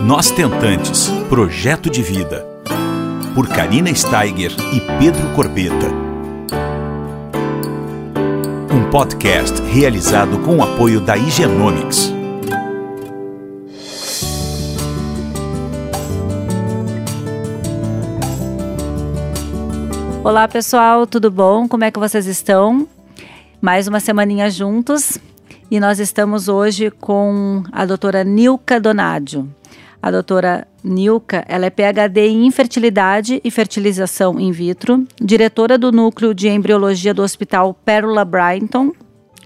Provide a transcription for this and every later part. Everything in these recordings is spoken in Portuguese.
Nós Tentantes Projeto de Vida. Por Karina Steiger e Pedro Corbeta. Um podcast realizado com o apoio da Higienomics. Olá pessoal, tudo bom? Como é que vocês estão? Mais uma semaninha juntos e nós estamos hoje com a doutora Nilka Donadio. A doutora Nilka, ela é PhD em infertilidade e fertilização in vitro, diretora do núcleo de embriologia do Hospital Pérola Brighton,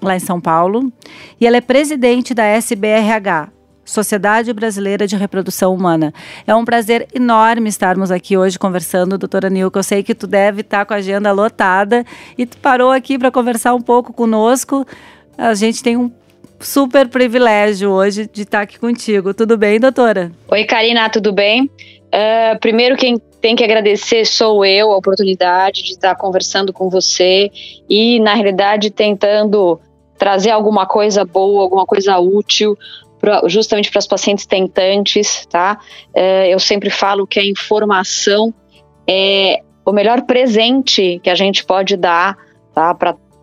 lá em São Paulo, e ela é presidente da SBRH, Sociedade Brasileira de Reprodução Humana. É um prazer enorme estarmos aqui hoje conversando, doutora Nilka. Eu sei que tu deve estar com a agenda lotada e tu parou aqui para conversar um pouco conosco a gente tem um super privilégio hoje de estar aqui contigo. Tudo bem, doutora? Oi, Karina, tudo bem? Uh, primeiro, quem tem que agradecer sou eu, a oportunidade de estar conversando com você e, na realidade, tentando trazer alguma coisa boa, alguma coisa útil, justamente para as pacientes tentantes, tá? Uh, eu sempre falo que a informação é o melhor presente que a gente pode dar, tá?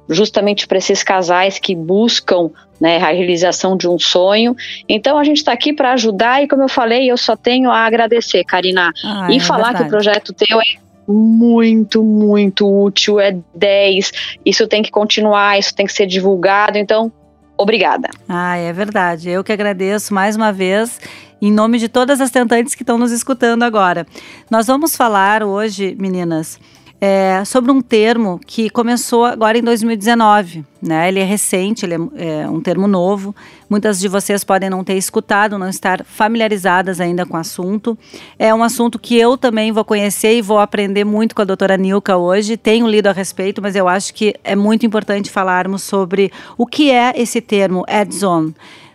Justamente para esses casais que buscam né, a realização de um sonho. Então a gente está aqui para ajudar e, como eu falei, eu só tenho a agradecer, Karina. Ah, e é falar verdade. que o projeto teu é muito, muito útil, é 10. Isso tem que continuar, isso tem que ser divulgado. Então, obrigada. Ah, é verdade. Eu que agradeço mais uma vez. Em nome de todas as tentantes que estão nos escutando agora. Nós vamos falar hoje, meninas, é, sobre um termo que começou agora em 2019. Né? Ele é recente, ele é, é, um termo novo. Muitas de vocês podem não ter escutado, não estar familiarizadas ainda com o assunto. É um assunto que eu também vou conhecer e vou aprender muito com a doutora Nilka hoje. Tenho lido a respeito, mas eu acho que é muito importante falarmos sobre o que é esse termo add-on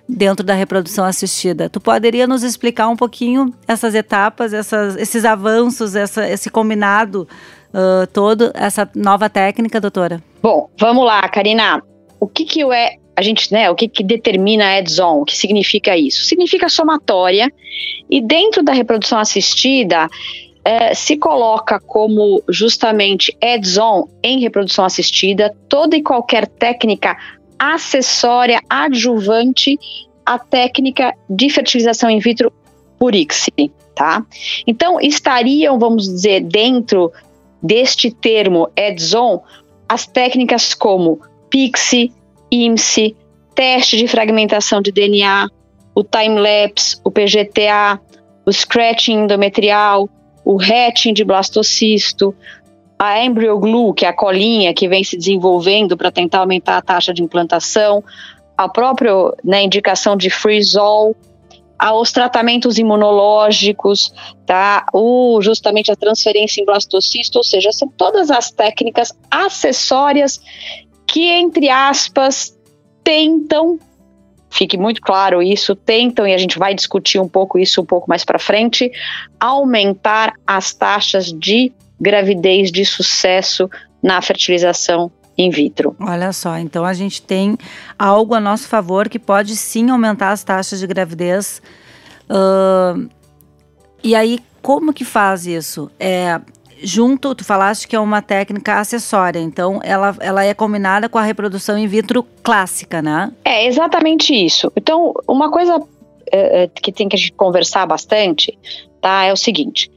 dentro da reprodução assistida. Tu poderia nos explicar um pouquinho essas etapas, essas, esses avanços, essa, esse combinado uh, todo essa nova técnica, doutora? Bom, vamos lá, Karina. O que que é a gente, né, o que, que determina add-on? O que significa isso? Significa somatória e dentro da reprodução assistida é, se coloca como justamente add-on em reprodução assistida toda e qualquer técnica acessória, adjuvante à técnica de fertilização in vitro por ICSI, tá? Então, estariam, vamos dizer, dentro deste termo add-on as técnicas como PIXI, IMSI, teste de fragmentação de DNA, o time-lapse, o PGTA, o scratching endometrial, o hatching de blastocisto, a embryo glue, que é a colinha que vem se desenvolvendo para tentar aumentar a taxa de implantação, a própria né, indicação de freeze-all, aos tratamentos imunológicos, tá? O, justamente a transferência em blastocisto, ou seja, são todas as técnicas acessórias que, entre aspas, tentam, fique muito claro isso, tentam, e a gente vai discutir um pouco isso um pouco mais para frente, aumentar as taxas de gravidez de sucesso na fertilização in vitro. Olha só, então a gente tem algo a nosso favor que pode sim aumentar as taxas de gravidez. Uh, e aí, como que faz isso? É, junto, tu falaste que é uma técnica acessória, então ela, ela é combinada com a reprodução in vitro clássica, né? É exatamente isso. Então, uma coisa é, é que tem que a gente conversar bastante, tá? É o seguinte: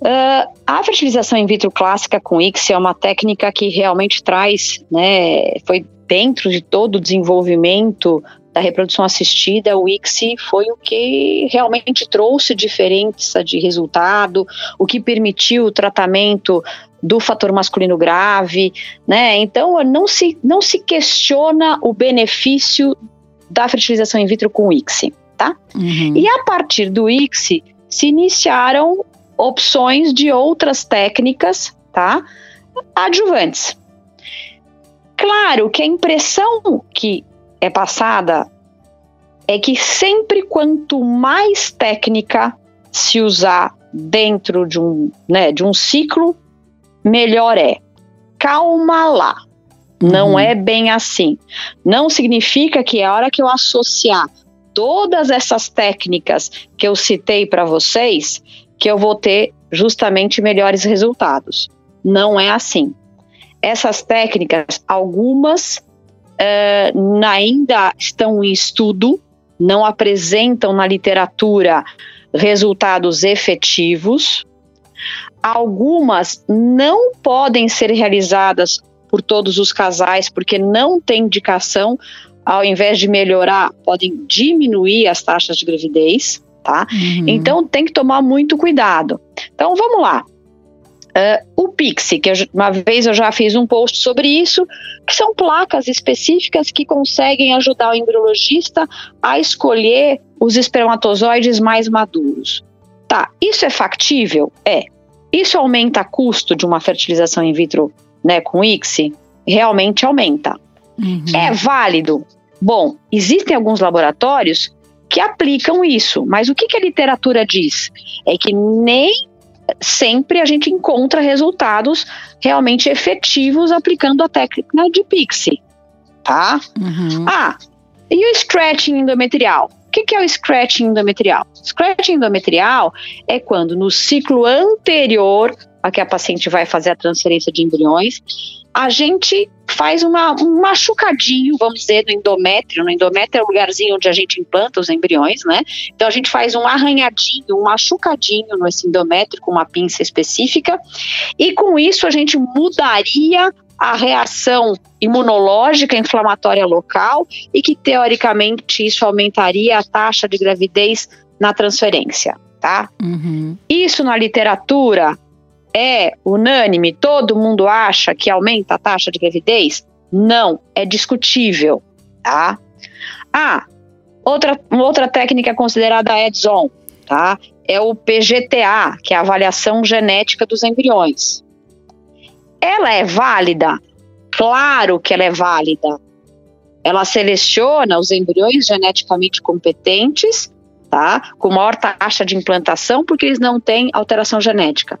Uh, a fertilização in vitro clássica com ICSI é uma técnica que realmente traz, né, foi dentro de todo o desenvolvimento da reprodução assistida, o ICSI foi o que realmente trouxe diferença de resultado, o que permitiu o tratamento do fator masculino grave, né? Então não se, não se questiona o benefício da fertilização in vitro com o ICSI, tá? Uhum. E a partir do ICSI se iniciaram opções de outras técnicas, tá? Adjuvantes. Claro que a impressão que é passada é que sempre quanto mais técnica se usar dentro de um, né, de um ciclo, melhor é. Calma lá. Não uhum. é bem assim. Não significa que a hora que eu associar todas essas técnicas que eu citei para vocês que eu vou ter justamente melhores resultados. Não é assim. Essas técnicas, algumas uh, ainda estão em estudo, não apresentam na literatura resultados efetivos. Algumas não podem ser realizadas por todos os casais, porque não tem indicação, ao invés de melhorar, podem diminuir as taxas de gravidez, tá? Uhum. Então tem que tomar muito cuidado. Então vamos lá. Uh, o Pixie, que uma vez eu já fiz um post sobre isso, que são placas específicas que conseguem ajudar o embriologista a escolher os espermatozoides mais maduros. Tá, isso é factível? É. Isso aumenta o custo de uma fertilização in vitro né, com ICSI? Realmente aumenta. Uhum. É válido? Bom, existem alguns laboratórios que aplicam isso, mas o que, que a literatura diz? É que nem sempre a gente encontra resultados realmente efetivos aplicando a técnica de Pixie, tá? Uhum. Ah, e o scratching endometrial? O que, que é o scratching endometrial? Scratching endometrial é quando no ciclo anterior a que a paciente vai fazer a transferência de embriões, a gente faz uma, um machucadinho, vamos dizer, no endométrio. No endométrio é o lugarzinho onde a gente implanta os embriões, né? Então a gente faz um arranhadinho, um machucadinho nesse endométrio com uma pinça específica, e com isso a gente mudaria a reação imunológica inflamatória local e que teoricamente isso aumentaria a taxa de gravidez na transferência, tá? Uhum. Isso na literatura é unânime? Todo mundo acha que aumenta a taxa de gravidez? Não, é discutível, tá? Ah, outra, outra técnica considerada EDSON, tá? É o PGTA, que é a avaliação genética dos embriões. Ela é válida? Claro que ela é válida. Ela seleciona os embriões geneticamente competentes, tá? Com maior taxa de implantação, porque eles não têm alteração genética.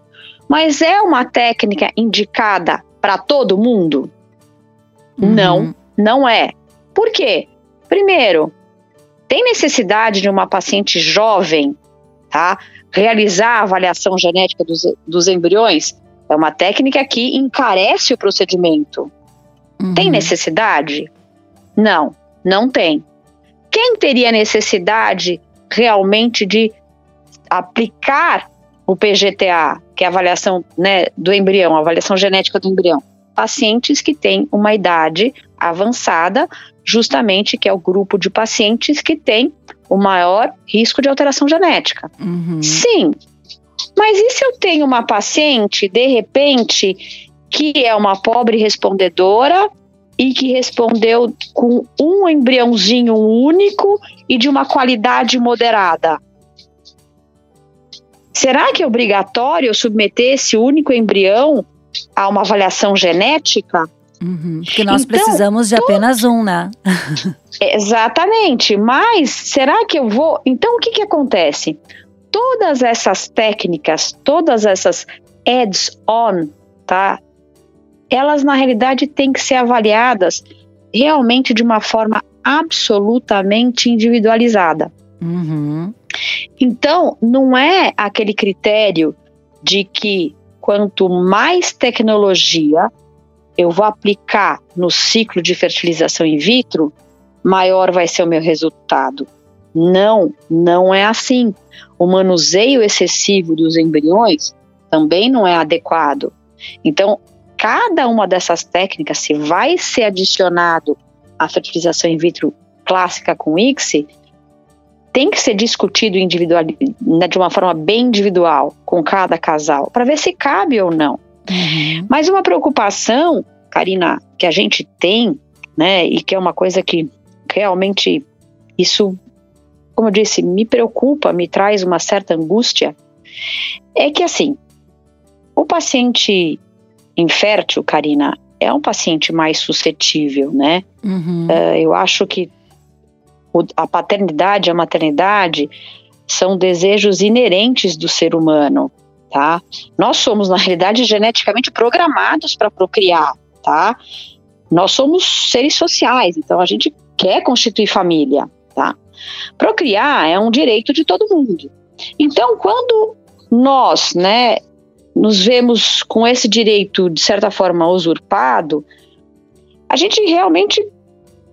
Mas é uma técnica indicada para todo mundo? Uhum. Não, não é. Por quê? Primeiro, tem necessidade de uma paciente jovem, tá? Realizar a avaliação genética dos, dos embriões? É uma técnica que encarece o procedimento. Uhum. Tem necessidade? Não, não tem. Quem teria necessidade realmente de aplicar o PGTA, que é a avaliação né, do embrião, a avaliação genética do embrião, pacientes que têm uma idade avançada, justamente que é o grupo de pacientes que tem o maior risco de alteração genética. Uhum. Sim, mas e se eu tenho uma paciente, de repente, que é uma pobre respondedora e que respondeu com um embriãozinho único e de uma qualidade moderada? Será que é obrigatório submeter esse único embrião a uma avaliação genética? Uhum, porque nós então, precisamos de apenas um, né? exatamente. Mas será que eu vou. Então, o que, que acontece? Todas essas técnicas, todas essas ads-on, tá? Elas, na realidade, têm que ser avaliadas realmente de uma forma absolutamente individualizada. Uhum. Então, não é aquele critério de que quanto mais tecnologia eu vou aplicar no ciclo de fertilização in vitro, maior vai ser o meu resultado. Não, não é assim. O manuseio excessivo dos embriões também não é adequado. Então, cada uma dessas técnicas, se vai ser adicionado à fertilização in vitro clássica com ICSI, tem que ser discutido individual, né, de uma forma bem individual com cada casal, para ver se cabe ou não. Uhum. Mas uma preocupação, Karina, que a gente tem, né, e que é uma coisa que realmente isso, como eu disse, me preocupa, me traz uma certa angústia, é que assim, o paciente infértil, Karina, é um paciente mais suscetível, né? Uhum. Uh, eu acho que a paternidade a maternidade são desejos inerentes do ser humano, tá? Nós somos, na realidade, geneticamente programados para procriar, tá? Nós somos seres sociais, então a gente quer constituir família, tá? Procriar é um direito de todo mundo. Então, quando nós, né, nos vemos com esse direito de certa forma usurpado, a gente realmente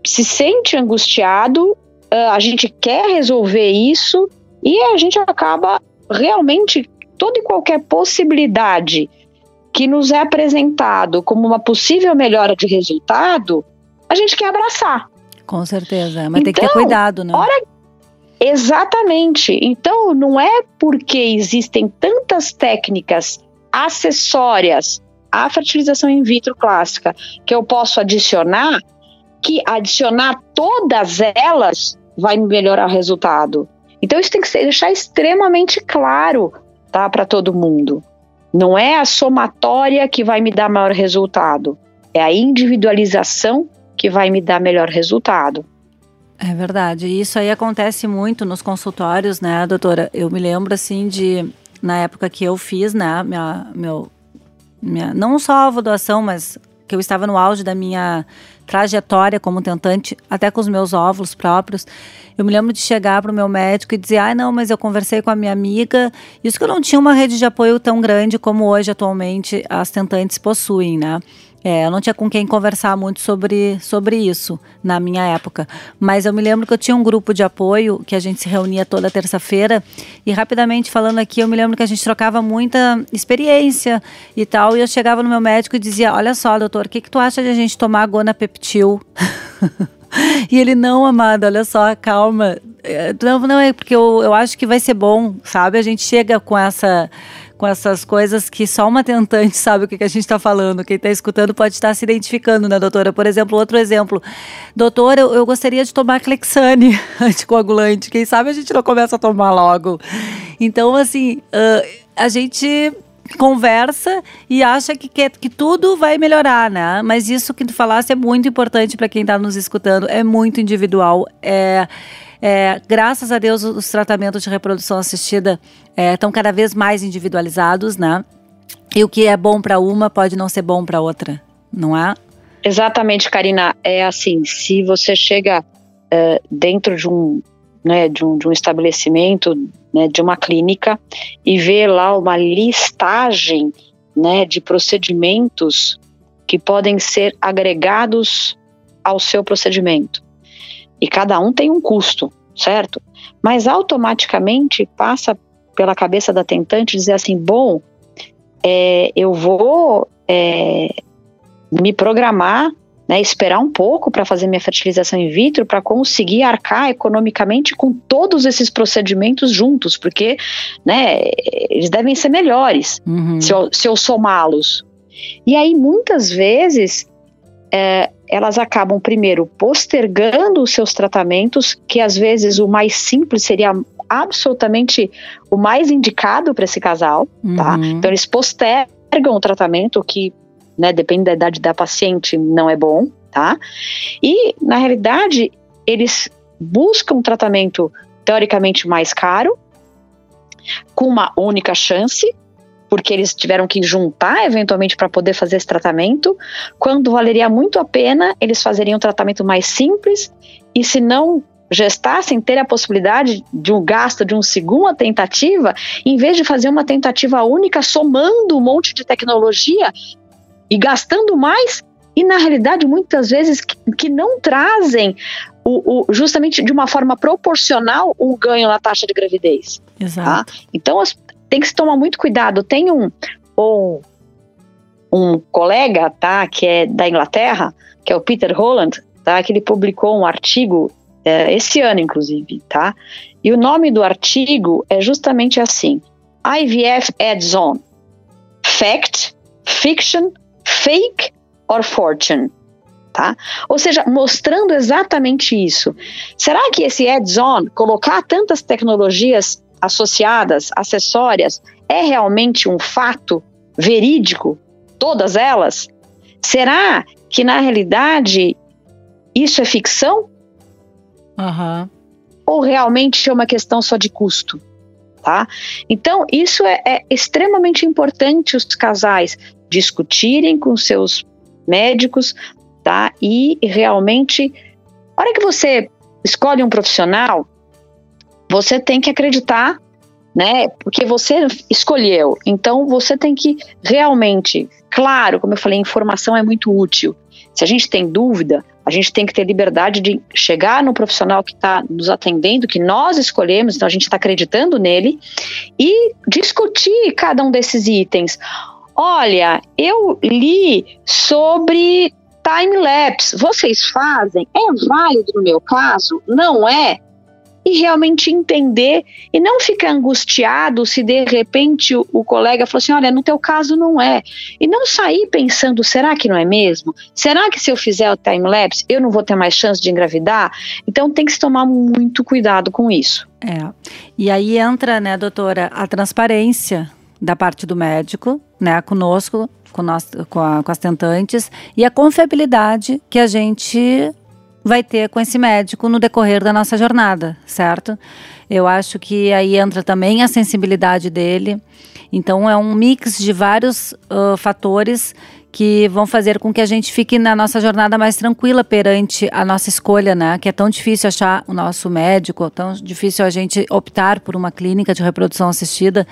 se sente angustiado, a gente quer resolver isso e a gente acaba realmente toda e qualquer possibilidade que nos é apresentado como uma possível melhora de resultado, a gente quer abraçar. Com certeza, mas então, tem que ter então, cuidado, né? Hora... Exatamente. Então, não é porque existem tantas técnicas acessórias à fertilização in vitro clássica que eu posso adicionar, que adicionar todas elas vai melhorar o resultado. Então, isso tem que ser, deixar extremamente claro tá, para todo mundo. Não é a somatória que vai me dar maior resultado, é a individualização que vai me dar melhor resultado. É verdade. Isso aí acontece muito nos consultórios, né, doutora? Eu me lembro assim de na época que eu fiz, né, minha, meu, minha, não só a doação, mas que eu estava no auge da minha trajetória como tentante, até com os meus óvulos próprios. Eu me lembro de chegar para o meu médico e dizer: ah, não, mas eu conversei com a minha amiga. Isso que eu não tinha uma rede de apoio tão grande como hoje, atualmente, as tentantes possuem, né? É, eu não tinha com quem conversar muito sobre, sobre isso na minha época. Mas eu me lembro que eu tinha um grupo de apoio que a gente se reunia toda terça-feira. E rapidamente falando aqui, eu me lembro que a gente trocava muita experiência e tal. E eu chegava no meu médico e dizia: Olha só, doutor, o que, que tu acha de a gente tomar Gonapeptil? E ele, não, amada, olha só, calma. É, não, não é porque eu, eu acho que vai ser bom, sabe? A gente chega com essa com essas coisas que só uma tentante sabe o que, que a gente está falando. Quem está escutando pode estar se identificando, né, doutora? Por exemplo, outro exemplo. Doutora, eu, eu gostaria de tomar Clexane anticoagulante. Quem sabe a gente não começa a tomar logo. Então, assim, uh, a gente conversa e acha que, quer, que tudo vai melhorar, né? Mas isso que tu falaste é muito importante para quem está nos escutando, é muito individual. É, é, graças a Deus, os tratamentos de reprodução assistida estão é, cada vez mais individualizados, né? E o que é bom para uma pode não ser bom para outra, não é? Exatamente, Karina. É assim, se você chega é, dentro de um, né, de um, de um estabelecimento né, de uma clínica e ver lá uma listagem né, de procedimentos que podem ser agregados ao seu procedimento. E cada um tem um custo, certo? Mas automaticamente passa pela cabeça da tentante dizer assim: bom, é, eu vou é, me programar né, esperar um pouco para fazer minha fertilização in vitro para conseguir arcar economicamente com todos esses procedimentos juntos, porque né, eles devem ser melhores uhum. se eu, se eu somá-los. E aí, muitas vezes, é, elas acabam, primeiro, postergando os seus tratamentos, que às vezes o mais simples seria absolutamente o mais indicado para esse casal, tá? uhum. tá? Então, eles postergam o tratamento, que né, depende da idade da paciente, não é bom, tá? E, na realidade, eles buscam um tratamento teoricamente mais caro, com uma única chance, porque eles tiveram que juntar eventualmente para poder fazer esse tratamento, quando valeria muito a pena eles fazeriam um tratamento mais simples e se não gestassem ter a possibilidade de um gasto de uma segunda tentativa, em vez de fazer uma tentativa única somando um monte de tecnologia e gastando mais e na realidade muitas vezes que, que não trazem o, o, justamente de uma forma proporcional um ganho na taxa de gravidez. Tá? Exato. Tá? Então as, tem que se tomar muito cuidado. Tem um, um um colega, tá, que é da Inglaterra, que é o Peter Holland, tá, que ele publicou um artigo é, esse ano, inclusive, tá? E o nome do artigo é justamente assim: IVF Adds-on, Fact, Fiction fake or fortune. Tá? Ou seja, mostrando exatamente isso. Será que esse add-on, colocar tantas tecnologias associadas, acessórias, é realmente um fato verídico? Todas elas? Será que na realidade isso é ficção? Uhum. Ou realmente é uma questão só de custo? Tá? Então, isso é, é extremamente importante os casais discutirem com seus médicos, tá? E realmente, a hora que você escolhe um profissional, você tem que acreditar, né? Porque você escolheu. Então você tem que realmente, claro, como eu falei, informação é muito útil. Se a gente tem dúvida, a gente tem que ter liberdade de chegar no profissional que está nos atendendo, que nós escolhemos, então a gente está acreditando nele, e discutir cada um desses itens. Olha, eu li sobre time-lapse. Vocês fazem? É válido no meu caso? Não é? e realmente entender e não ficar angustiado se de repente o, o colega falou assim: olha, no teu caso não é. E não sair pensando: será que não é mesmo? Será que se eu fizer o time-lapse eu não vou ter mais chance de engravidar? Então tem que se tomar muito cuidado com isso. É. E aí entra, né, doutora, a transparência da parte do médico, né, conosco, com, nós, com, a, com as tentantes, e a confiabilidade que a gente vai ter com esse médico no decorrer da nossa jornada, certo? Eu acho que aí entra também a sensibilidade dele. Então é um mix de vários uh, fatores que vão fazer com que a gente fique na nossa jornada mais tranquila perante a nossa escolha, né? Que é tão difícil achar o nosso médico, tão difícil a gente optar por uma clínica de reprodução assistida.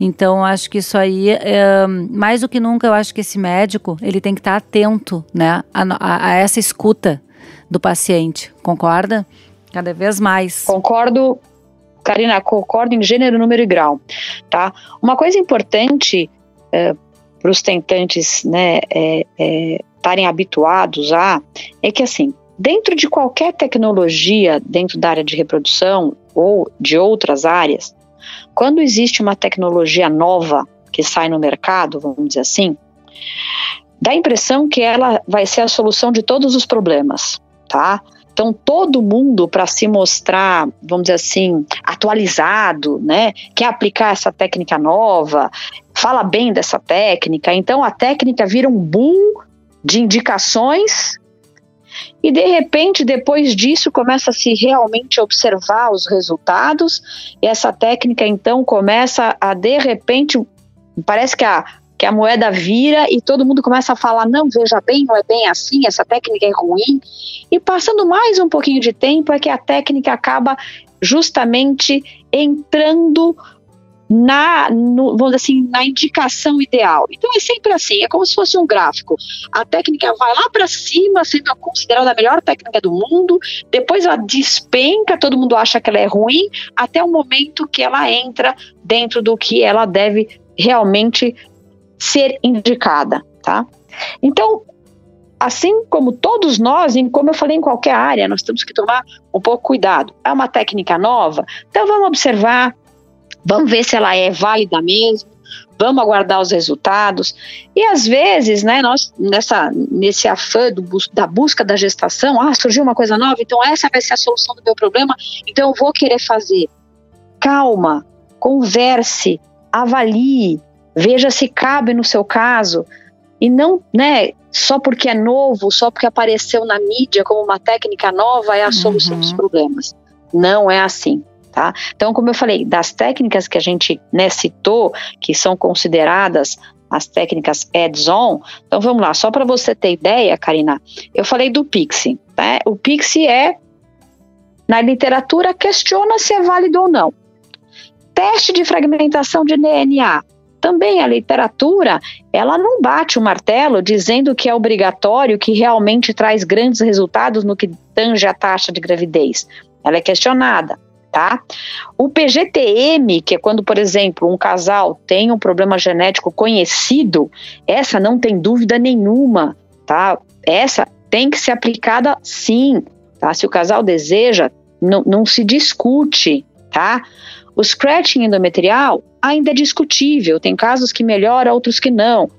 Então, acho que isso aí, é, mais do que nunca, eu acho que esse médico ele tem que estar atento, né? a, a, a essa escuta do paciente. Concorda? Cada vez mais. Concordo, Karina, concordo em gênero, número e grau. Tá? Uma coisa importante é, para os tentantes né, estarem é, é, habituados a é que assim, dentro de qualquer tecnologia dentro da área de reprodução ou de outras áreas, quando existe uma tecnologia nova que sai no mercado, vamos dizer assim, dá a impressão que ela vai ser a solução de todos os problemas tá? Então, todo mundo, para se mostrar, vamos dizer assim, atualizado, né, quer aplicar essa técnica nova, fala bem dessa técnica. Então, a técnica vira um boom de indicações e, de repente, depois disso, começa a se realmente observar os resultados e essa técnica, então, começa a, de repente, parece que a, que a moeda vira e todo mundo começa a falar: não, veja bem, não é bem assim, essa técnica é ruim. E passando mais um pouquinho de tempo, é que a técnica acaba justamente entrando na, no, vamos dizer assim, na indicação ideal. Então é sempre assim, é como se fosse um gráfico. A técnica vai lá para cima, sendo considerada a melhor técnica do mundo, depois ela despenca, todo mundo acha que ela é ruim, até o momento que ela entra dentro do que ela deve realmente ser indicada, tá? Então, assim como todos nós, como eu falei em qualquer área, nós temos que tomar um pouco cuidado. É uma técnica nova, então vamos observar, vamos ver se ela é válida mesmo, vamos aguardar os resultados. E às vezes, né, nós nessa nesse afã do, da busca da gestação, ah, surgiu uma coisa nova, então essa vai ser a solução do meu problema, então eu vou querer fazer. Calma, converse, avalie, veja se cabe no seu caso e não, né, só porque é novo, só porque apareceu na mídia como uma técnica nova é a solução uhum. dos problemas. Não é assim. Tá? Então, como eu falei, das técnicas que a gente né, citou, que são consideradas as técnicas add-on, então vamos lá, só para você ter ideia, Karina, eu falei do Pixie. Né? O Pixie é, na literatura, questiona se é válido ou não. Teste de fragmentação de DNA, também a literatura, ela não bate o martelo dizendo que é obrigatório, que realmente traz grandes resultados no que tange a taxa de gravidez. Ela é questionada. Tá? O PGTM, que é quando, por exemplo, um casal tem um problema genético conhecido, essa não tem dúvida nenhuma, tá? Essa tem que ser aplicada sim, tá? Se o casal deseja, não, não se discute, tá? O scratching endometrial ainda é discutível, tem casos que melhora, outros que não.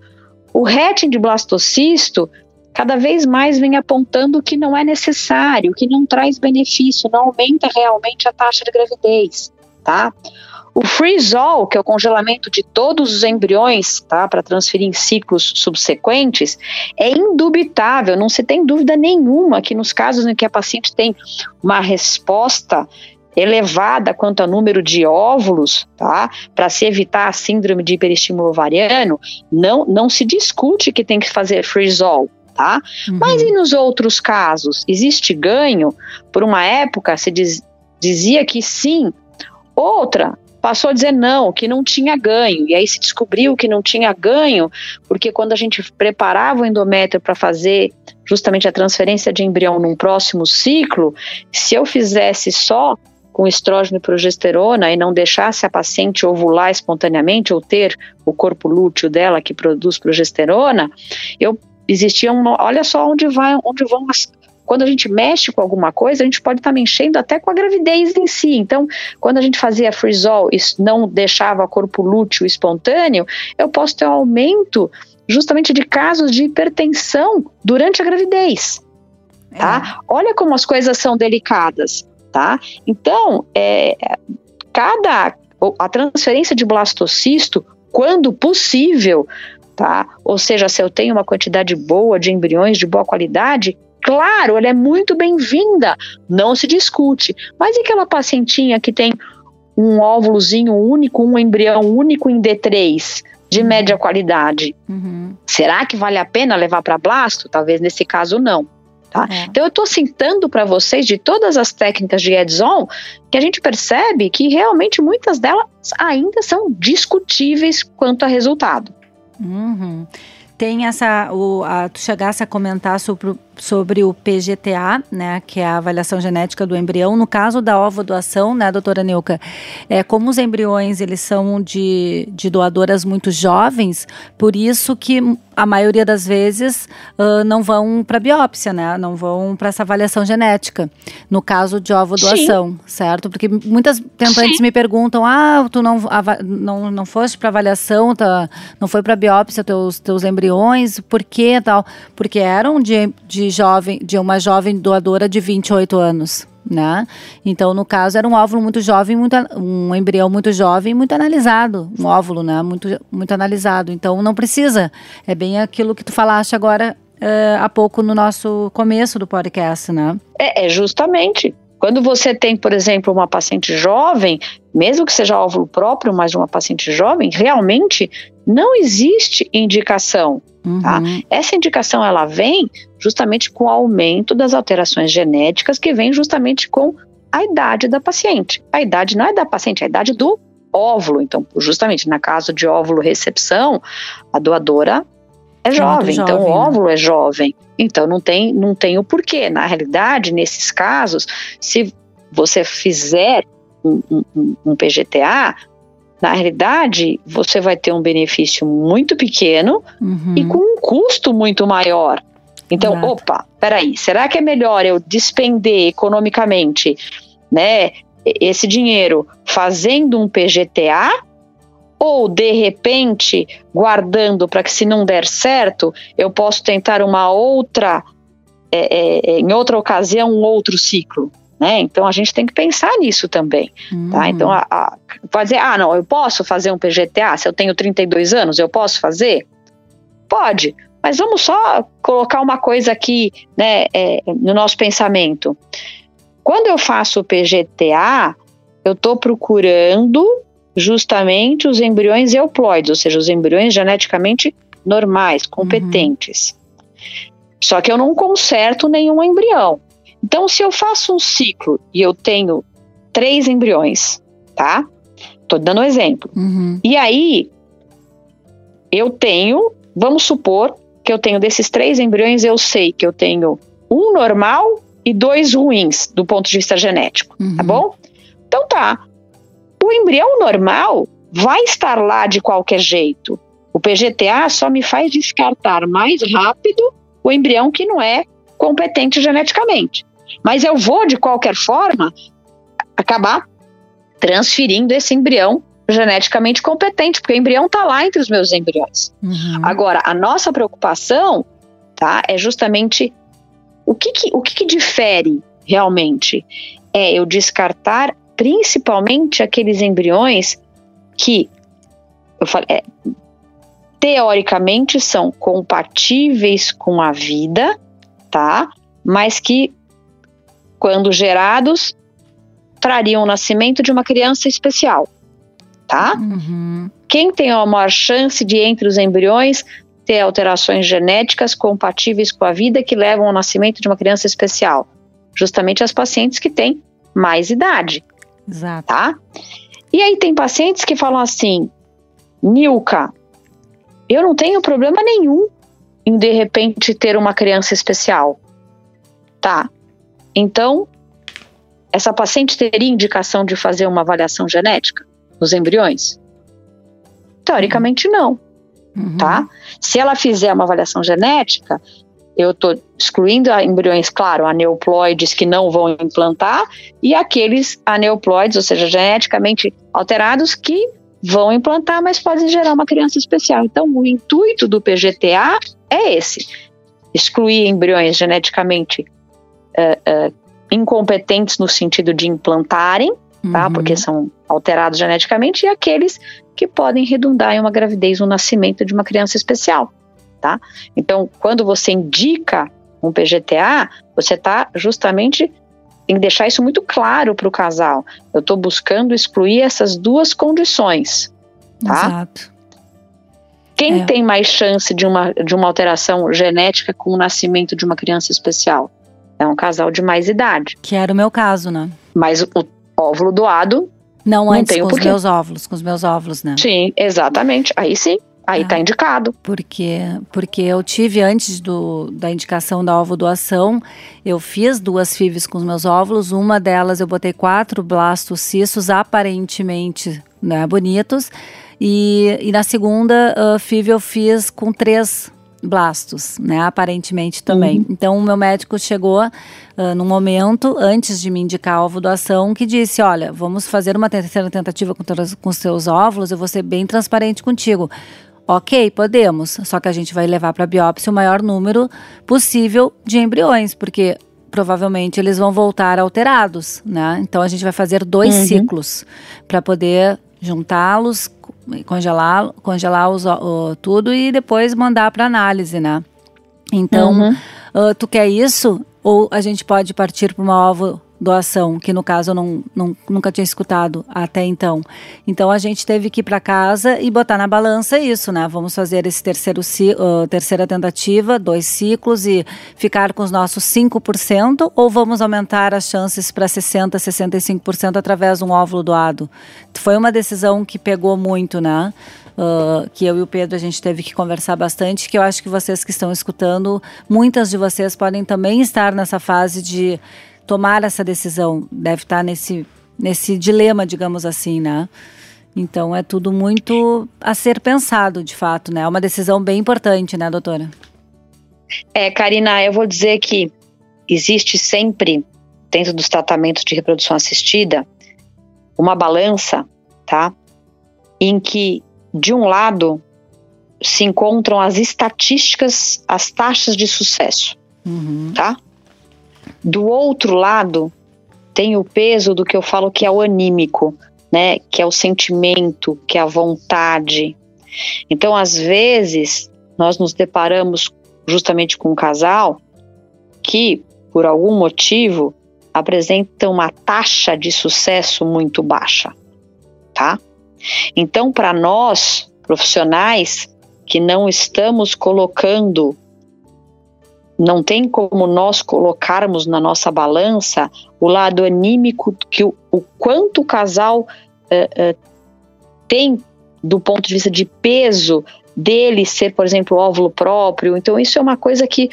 O hatching de blastocisto cada vez mais vem apontando que não é necessário, que não traz benefício, não aumenta realmente a taxa de gravidez, tá? O freeze-all, que é o congelamento de todos os embriões, tá, para transferir em ciclos subsequentes, é indubitável, não se tem dúvida nenhuma que nos casos em que a paciente tem uma resposta elevada quanto ao número de óvulos, tá? Para se evitar a síndrome de hiperestímulo ovariano, não, não se discute que tem que fazer freeze-all, tá? Uhum. Mas e nos outros casos? Existe ganho? Por uma época se diz, dizia que sim, Outra passou a dizer não, que não tinha ganho. E aí se descobriu que não tinha ganho, porque quando a gente preparava o endométrio para fazer justamente a transferência de embrião num próximo ciclo, se eu fizesse só com estrógeno e progesterona e não deixasse a paciente ovular espontaneamente ou ter o corpo lúteo dela que produz progesterona, eu existia um, olha só onde vai, onde vão as, quando a gente mexe com alguma coisa, a gente pode estar tá mexendo até com a gravidez em si. Então, quando a gente fazia freeze-all e não deixava corpo lúteo espontâneo, eu posso ter um aumento justamente de casos de hipertensão durante a gravidez. Tá? É. Olha como as coisas são delicadas. Tá? Então, é, cada a transferência de blastocisto, quando possível, tá? Ou seja, se eu tenho uma quantidade boa de embriões de boa qualidade, Claro, ela é muito bem-vinda, não se discute. Mas e aquela pacientinha que tem um óvulozinho único, um embrião único em D3, de uhum. média qualidade? Uhum. Será que vale a pena levar para blasto? Talvez nesse caso não. Tá? É. Então eu estou citando para vocês de todas as técnicas de Edson que a gente percebe que realmente muitas delas ainda são discutíveis quanto a resultado. Uhum. Tem essa, o, a, tu chegasse a comentar sobre, sobre o PGTA, né, que é a avaliação genética do embrião. No caso da ovodoação, né, doutora Neuca, é, como os embriões eles são de, de doadoras muito jovens, por isso que a maioria das vezes uh, não vão para biópsia, né? Não vão para essa avaliação genética. No caso de ovo doação, certo? Porque muitas tentantes Sim. me perguntam: "Ah, tu não não, não foste para avaliação, tá, não foi para biópsia teus teus embriões, por quê, tal?" Porque eram de, de jovem, de uma jovem doadora de 28 anos né? Então, no caso, era um óvulo muito jovem, muito, um embrião muito jovem, muito analisado, um óvulo, né? Muito, muito analisado. Então, não precisa. É bem aquilo que tu falaste agora uh, há pouco no nosso começo do podcast, né? É, é justamente. Quando você tem, por exemplo, uma paciente jovem, mesmo que seja óvulo próprio, mas uma paciente jovem, realmente não existe indicação Tá? Uhum. Tá? Essa indicação ela vem justamente com o aumento das alterações genéticas que vem justamente com a idade da paciente. A idade não é da paciente, é a idade do óvulo. Então, justamente na caso de óvulo recepção, a doadora é jovem, jovem então o né? óvulo é jovem. Então não tem, não tem o porquê. Na realidade, nesses casos, se você fizer um, um, um PGTA, na realidade, você vai ter um benefício muito pequeno uhum. e com um custo muito maior. Então, Exato. opa, peraí, será que é melhor eu despender economicamente, né, esse dinheiro fazendo um PGTA ou de repente guardando para que se não der certo, eu posso tentar uma outra é, é, em outra ocasião um outro ciclo. Né? Então a gente tem que pensar nisso também. Tá? Uhum. Tá? Então, a, a, pode dizer, ah, não, eu posso fazer um PGTA se eu tenho 32 anos, eu posso fazer? Pode, mas vamos só colocar uma coisa aqui né, é, no nosso pensamento. Quando eu faço o PGTA, eu estou procurando justamente os embriões euploides, ou seja, os embriões geneticamente normais, competentes. Uhum. Só que eu não conserto nenhum embrião. Então, se eu faço um ciclo e eu tenho três embriões, tá? Tô dando um exemplo. Uhum. E aí, eu tenho, vamos supor que eu tenho desses três embriões, eu sei que eu tenho um normal e dois ruins do ponto de vista genético, tá uhum. tá bom? Então tá. O embrião normal vai estar lá de qualquer jeito. O PGTA só me faz descartar mais rápido o embrião que não é competente geneticamente. Mas eu vou, de qualquer forma, acabar transferindo esse embrião geneticamente competente, porque o embrião está lá entre os meus embriões. Uhum. Agora, a nossa preocupação tá, é justamente o que, que o que, que difere realmente? É eu descartar principalmente aqueles embriões que eu falei, é, teoricamente são compatíveis com a vida, tá? Mas que quando gerados, trariam o nascimento de uma criança especial, tá? Uhum. Quem tem a maior chance de, entre os embriões, ter alterações genéticas compatíveis com a vida que levam ao nascimento de uma criança especial? Justamente as pacientes que têm mais idade. Exato. Tá? E aí tem pacientes que falam assim, Nilka, eu não tenho problema nenhum em de repente ter uma criança especial. Tá. Então, essa paciente teria indicação de fazer uma avaliação genética nos embriões? Teoricamente, não. Uhum. Tá? Se ela fizer uma avaliação genética, eu estou excluindo embriões, claro, aneuploides que não vão implantar e aqueles aneuploides, ou seja, geneticamente alterados, que vão implantar, mas podem gerar uma criança especial. Então, o intuito do PGTA é esse: excluir embriões geneticamente uh, uh, incompetentes no sentido de implantarem, tá? Uhum. Porque são alterados geneticamente, e aqueles que podem redundar em uma gravidez, um nascimento de uma criança especial, tá? Então, quando você indica um PGTA, você está justamente em deixar isso muito claro para o casal. Eu estou buscando excluir essas duas condições, tá? Exato. Quem é. tem mais chance de uma, de uma alteração genética com o nascimento de uma criança especial? É um casal de mais idade. Que era o meu caso, né? Mas o óvulo doado. Não, não antes com os meus óvulos, com os meus óvulos, né? Sim, exatamente. Aí sim. Aí está ah, indicado. Porque, porque eu tive, antes do, da indicação da ovo doação, eu fiz duas FIVs com os meus óvulos. Uma delas eu botei quatro blastos cistos aparentemente né, bonitos. E, e na segunda uh, FIV eu fiz com três blastos, né? Aparentemente também. Uhum. Então, o meu médico chegou uh, num momento, antes de me indicar a ovo doação, que disse: Olha, vamos fazer uma terceira tentativa com, com seus óvulos, eu vou ser bem transparente contigo. Ok, podemos, só que a gente vai levar para biópsia o maior número possível de embriões, porque provavelmente eles vão voltar alterados, né? Então a gente vai fazer dois uhum. ciclos para poder juntá-los, congelar, congelar os, o, tudo e depois mandar para análise, né? Então, uhum. uh, tu quer isso? Ou a gente pode partir para uma ovo doação, que no caso eu não, não, nunca tinha escutado até então. Então a gente teve que ir para casa e botar na balança isso, né? Vamos fazer esse terceiro uh, terceira tentativa, dois ciclos e ficar com os nossos 5% ou vamos aumentar as chances para 60, 65% através de um óvulo doado? Foi uma decisão que pegou muito, né? Uh, que eu e o Pedro a gente teve que conversar bastante, que eu acho que vocês que estão escutando, muitas de vocês podem também estar nessa fase de tomar essa decisão, deve estar nesse, nesse dilema, digamos assim, né? Então é tudo muito a ser pensado, de fato, né? É uma decisão bem importante, né, doutora? É, Karina, eu vou dizer que existe sempre, dentro dos tratamentos de reprodução assistida, uma balança, tá? Em que, de um lado, se encontram as estatísticas, as taxas de sucesso, uhum. tá? Do outro lado, tem o peso do que eu falo que é o anímico, né? Que é o sentimento, que é a vontade. Então, às vezes, nós nos deparamos justamente com um casal que, por algum motivo, apresenta uma taxa de sucesso muito baixa, tá? Então, para nós, profissionais, que não estamos colocando não tem como nós colocarmos na nossa balança o lado anímico que o, o quanto o casal uh, uh, tem do ponto de vista de peso dele ser, por exemplo, óvulo próprio. Então isso é uma coisa que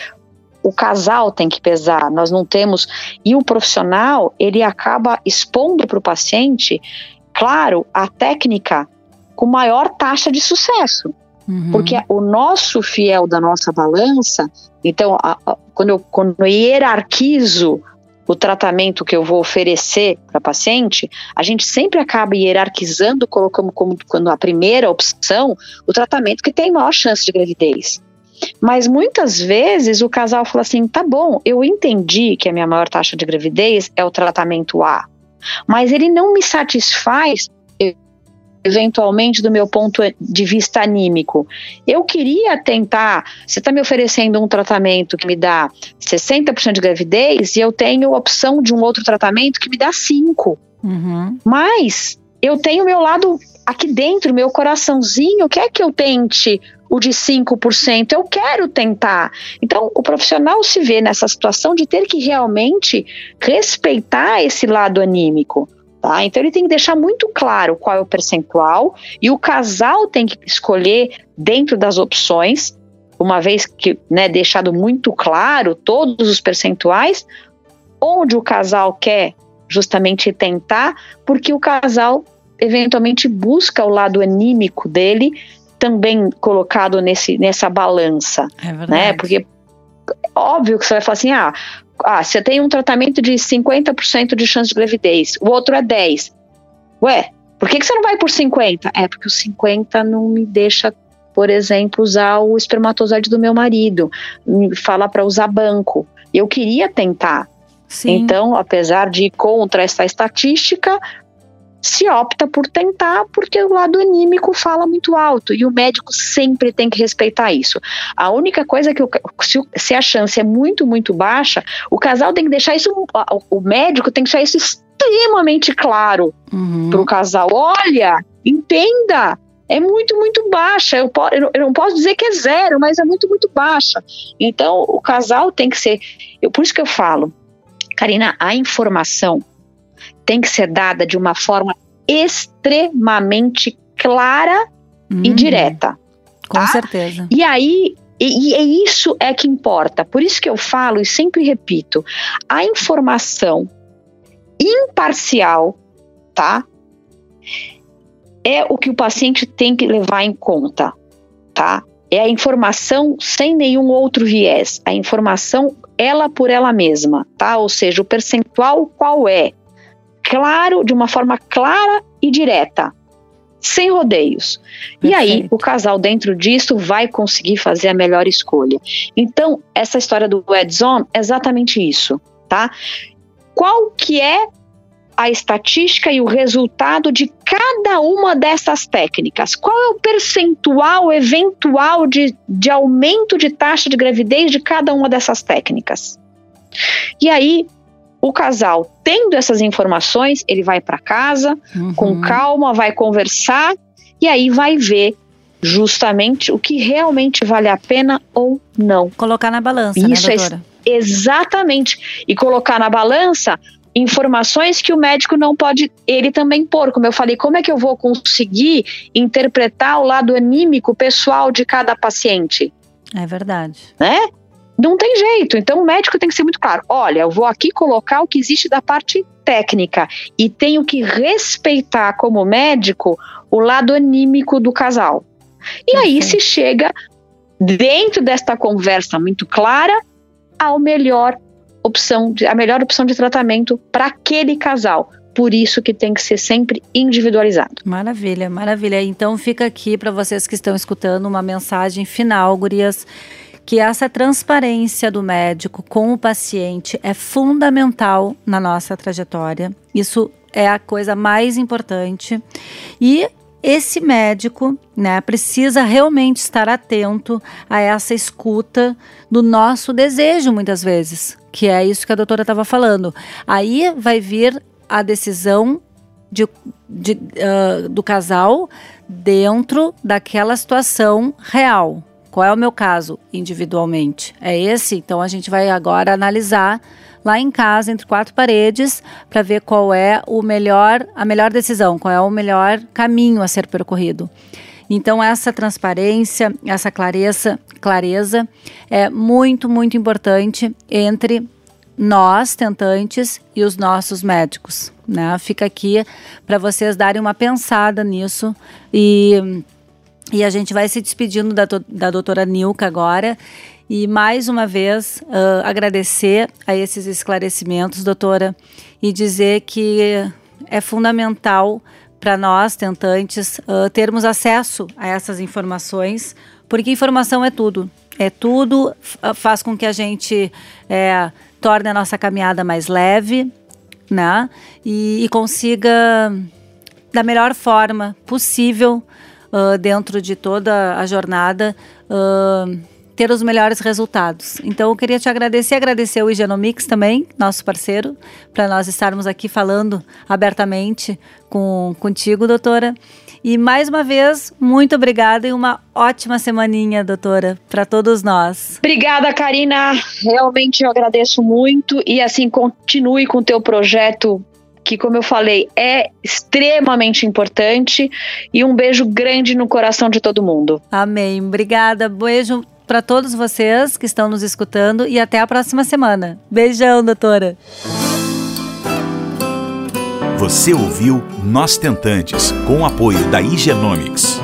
o casal tem que pesar. Nós não temos e o profissional ele acaba expondo para o paciente, claro, a técnica com maior taxa de sucesso. Uhum. Porque o nosso fiel da nossa balança, então, a, a, quando, eu, quando eu hierarquizo o tratamento que eu vou oferecer para paciente, a gente sempre acaba hierarquizando, colocando como quando a primeira opção o tratamento que tem maior chance de gravidez. Mas muitas vezes o casal fala assim: tá bom, eu entendi que a minha maior taxa de gravidez é o tratamento A, mas ele não me satisfaz eventualmente do meu ponto de vista anímico. Eu queria tentar, você está me oferecendo um tratamento que me dá 60% de gravidez e eu tenho a opção de um outro tratamento que me dá 5%. Uhum. Mas eu tenho meu lado aqui dentro, meu coraçãozinho, quer que eu tente o de 5%, eu quero tentar. Então, o profissional se vê nessa situação de ter que realmente respeitar esse lado anímico. Tá? Então ele tem que deixar muito claro qual é o percentual e o casal tem que escolher dentro das opções, uma vez que né, deixado muito claro todos os percentuais, onde o casal quer justamente tentar, porque o casal eventualmente busca o lado anímico dele também colocado nesse, nessa balança. É verdade. Né? Porque óbvio que você vai falar assim: ah, ah, você tem um tratamento de 50% de chance de gravidez, o outro é 10. Ué, por que, que você não vai por 50? É porque o 50 não me deixa, por exemplo, usar o espermatozoide do meu marido, me fala para usar banco. Eu queria tentar. Sim. Então, apesar de ir contra essa estatística, se opta por tentar porque o lado anímico fala muito alto e o médico sempre tem que respeitar isso. A única coisa é que se, se a chance é muito, muito baixa, o casal tem que deixar isso, o médico tem que deixar isso extremamente claro uhum. para o casal. Olha, entenda, é muito, muito baixa. Eu, eu, não posso dizer que é zero, mas é muito, muito baixa. Então, o casal tem que ser. Eu, por isso que eu falo, Karina, a informação tem que ser dada de uma forma extremamente clara uhum. e direta. Com tá? certeza. E aí, e, e isso é que importa. Por isso que eu falo e sempre repito: a informação imparcial, tá? É o que o paciente tem que levar em conta, tá? É a informação sem nenhum outro viés. A informação ela por ela mesma, tá? Ou seja, o percentual qual é? Claro, de uma forma clara e direta, sem rodeios. Perfeito. E aí, o casal dentro disso vai conseguir fazer a melhor escolha. Então, essa história do Edzon é exatamente isso, tá? Qual que é a estatística e o resultado de cada uma dessas técnicas. Qual é o percentual eventual de, de aumento de taxa de gravidez de cada uma dessas técnicas? E aí, o casal, tendo essas informações, ele vai para casa, uhum. com calma, vai conversar e aí vai ver justamente o que realmente vale a pena ou não. Colocar na balança, né, Isso né, doutora? É, exatamente. E colocar na balança informações que o médico não pode ele também pôr. Como eu falei, como é que eu vou conseguir interpretar o lado anímico pessoal de cada paciente? É verdade. Né? Não tem jeito. Então o médico tem que ser muito claro. Olha, eu vou aqui colocar o que existe da parte técnica e tenho que respeitar como médico o lado anímico do casal. E aí se chega dentro desta conversa muito clara ao melhor opção, de, a melhor opção de tratamento para aquele casal. Por isso que tem que ser sempre individualizado. Maravilha, maravilha. Então fica aqui para vocês que estão escutando uma mensagem final, gurias que essa transparência do médico com o paciente é fundamental na nossa trajetória. Isso é a coisa mais importante. E esse médico, né, precisa realmente estar atento a essa escuta do nosso desejo, muitas vezes, que é isso que a doutora estava falando. Aí vai vir a decisão de, de, uh, do casal dentro daquela situação real. Qual é o meu caso individualmente? É esse? Então a gente vai agora analisar lá em casa, entre quatro paredes, para ver qual é o melhor, a melhor decisão, qual é o melhor caminho a ser percorrido. Então essa transparência, essa clareza, clareza é muito, muito importante entre nós tentantes e os nossos médicos, né? Fica aqui para vocês darem uma pensada nisso e e a gente vai se despedindo da, da doutora Nilka agora. E mais uma vez uh, agradecer a esses esclarecimentos, doutora, e dizer que é fundamental para nós, tentantes, uh, termos acesso a essas informações, porque informação é tudo. É tudo, faz com que a gente é, torne a nossa caminhada mais leve, né? E, e consiga, da melhor forma possível, uh, dentro de toda a jornada, uh, ter os melhores resultados. Então, eu queria te agradecer, agradecer o Higienomics também, nosso parceiro, para nós estarmos aqui falando abertamente com, contigo, doutora. E mais uma vez, muito obrigada e uma ótima semaninha, doutora, para todos nós. Obrigada, Karina. Realmente eu agradeço muito e assim continue com o teu projeto que, como eu falei, é extremamente importante. E um beijo grande no coração de todo mundo. Amém. Obrigada. Beijo para todos vocês que estão nos escutando e até a próxima semana. Beijão, doutora. Você ouviu Nós Tentantes, com o apoio da Igenomics.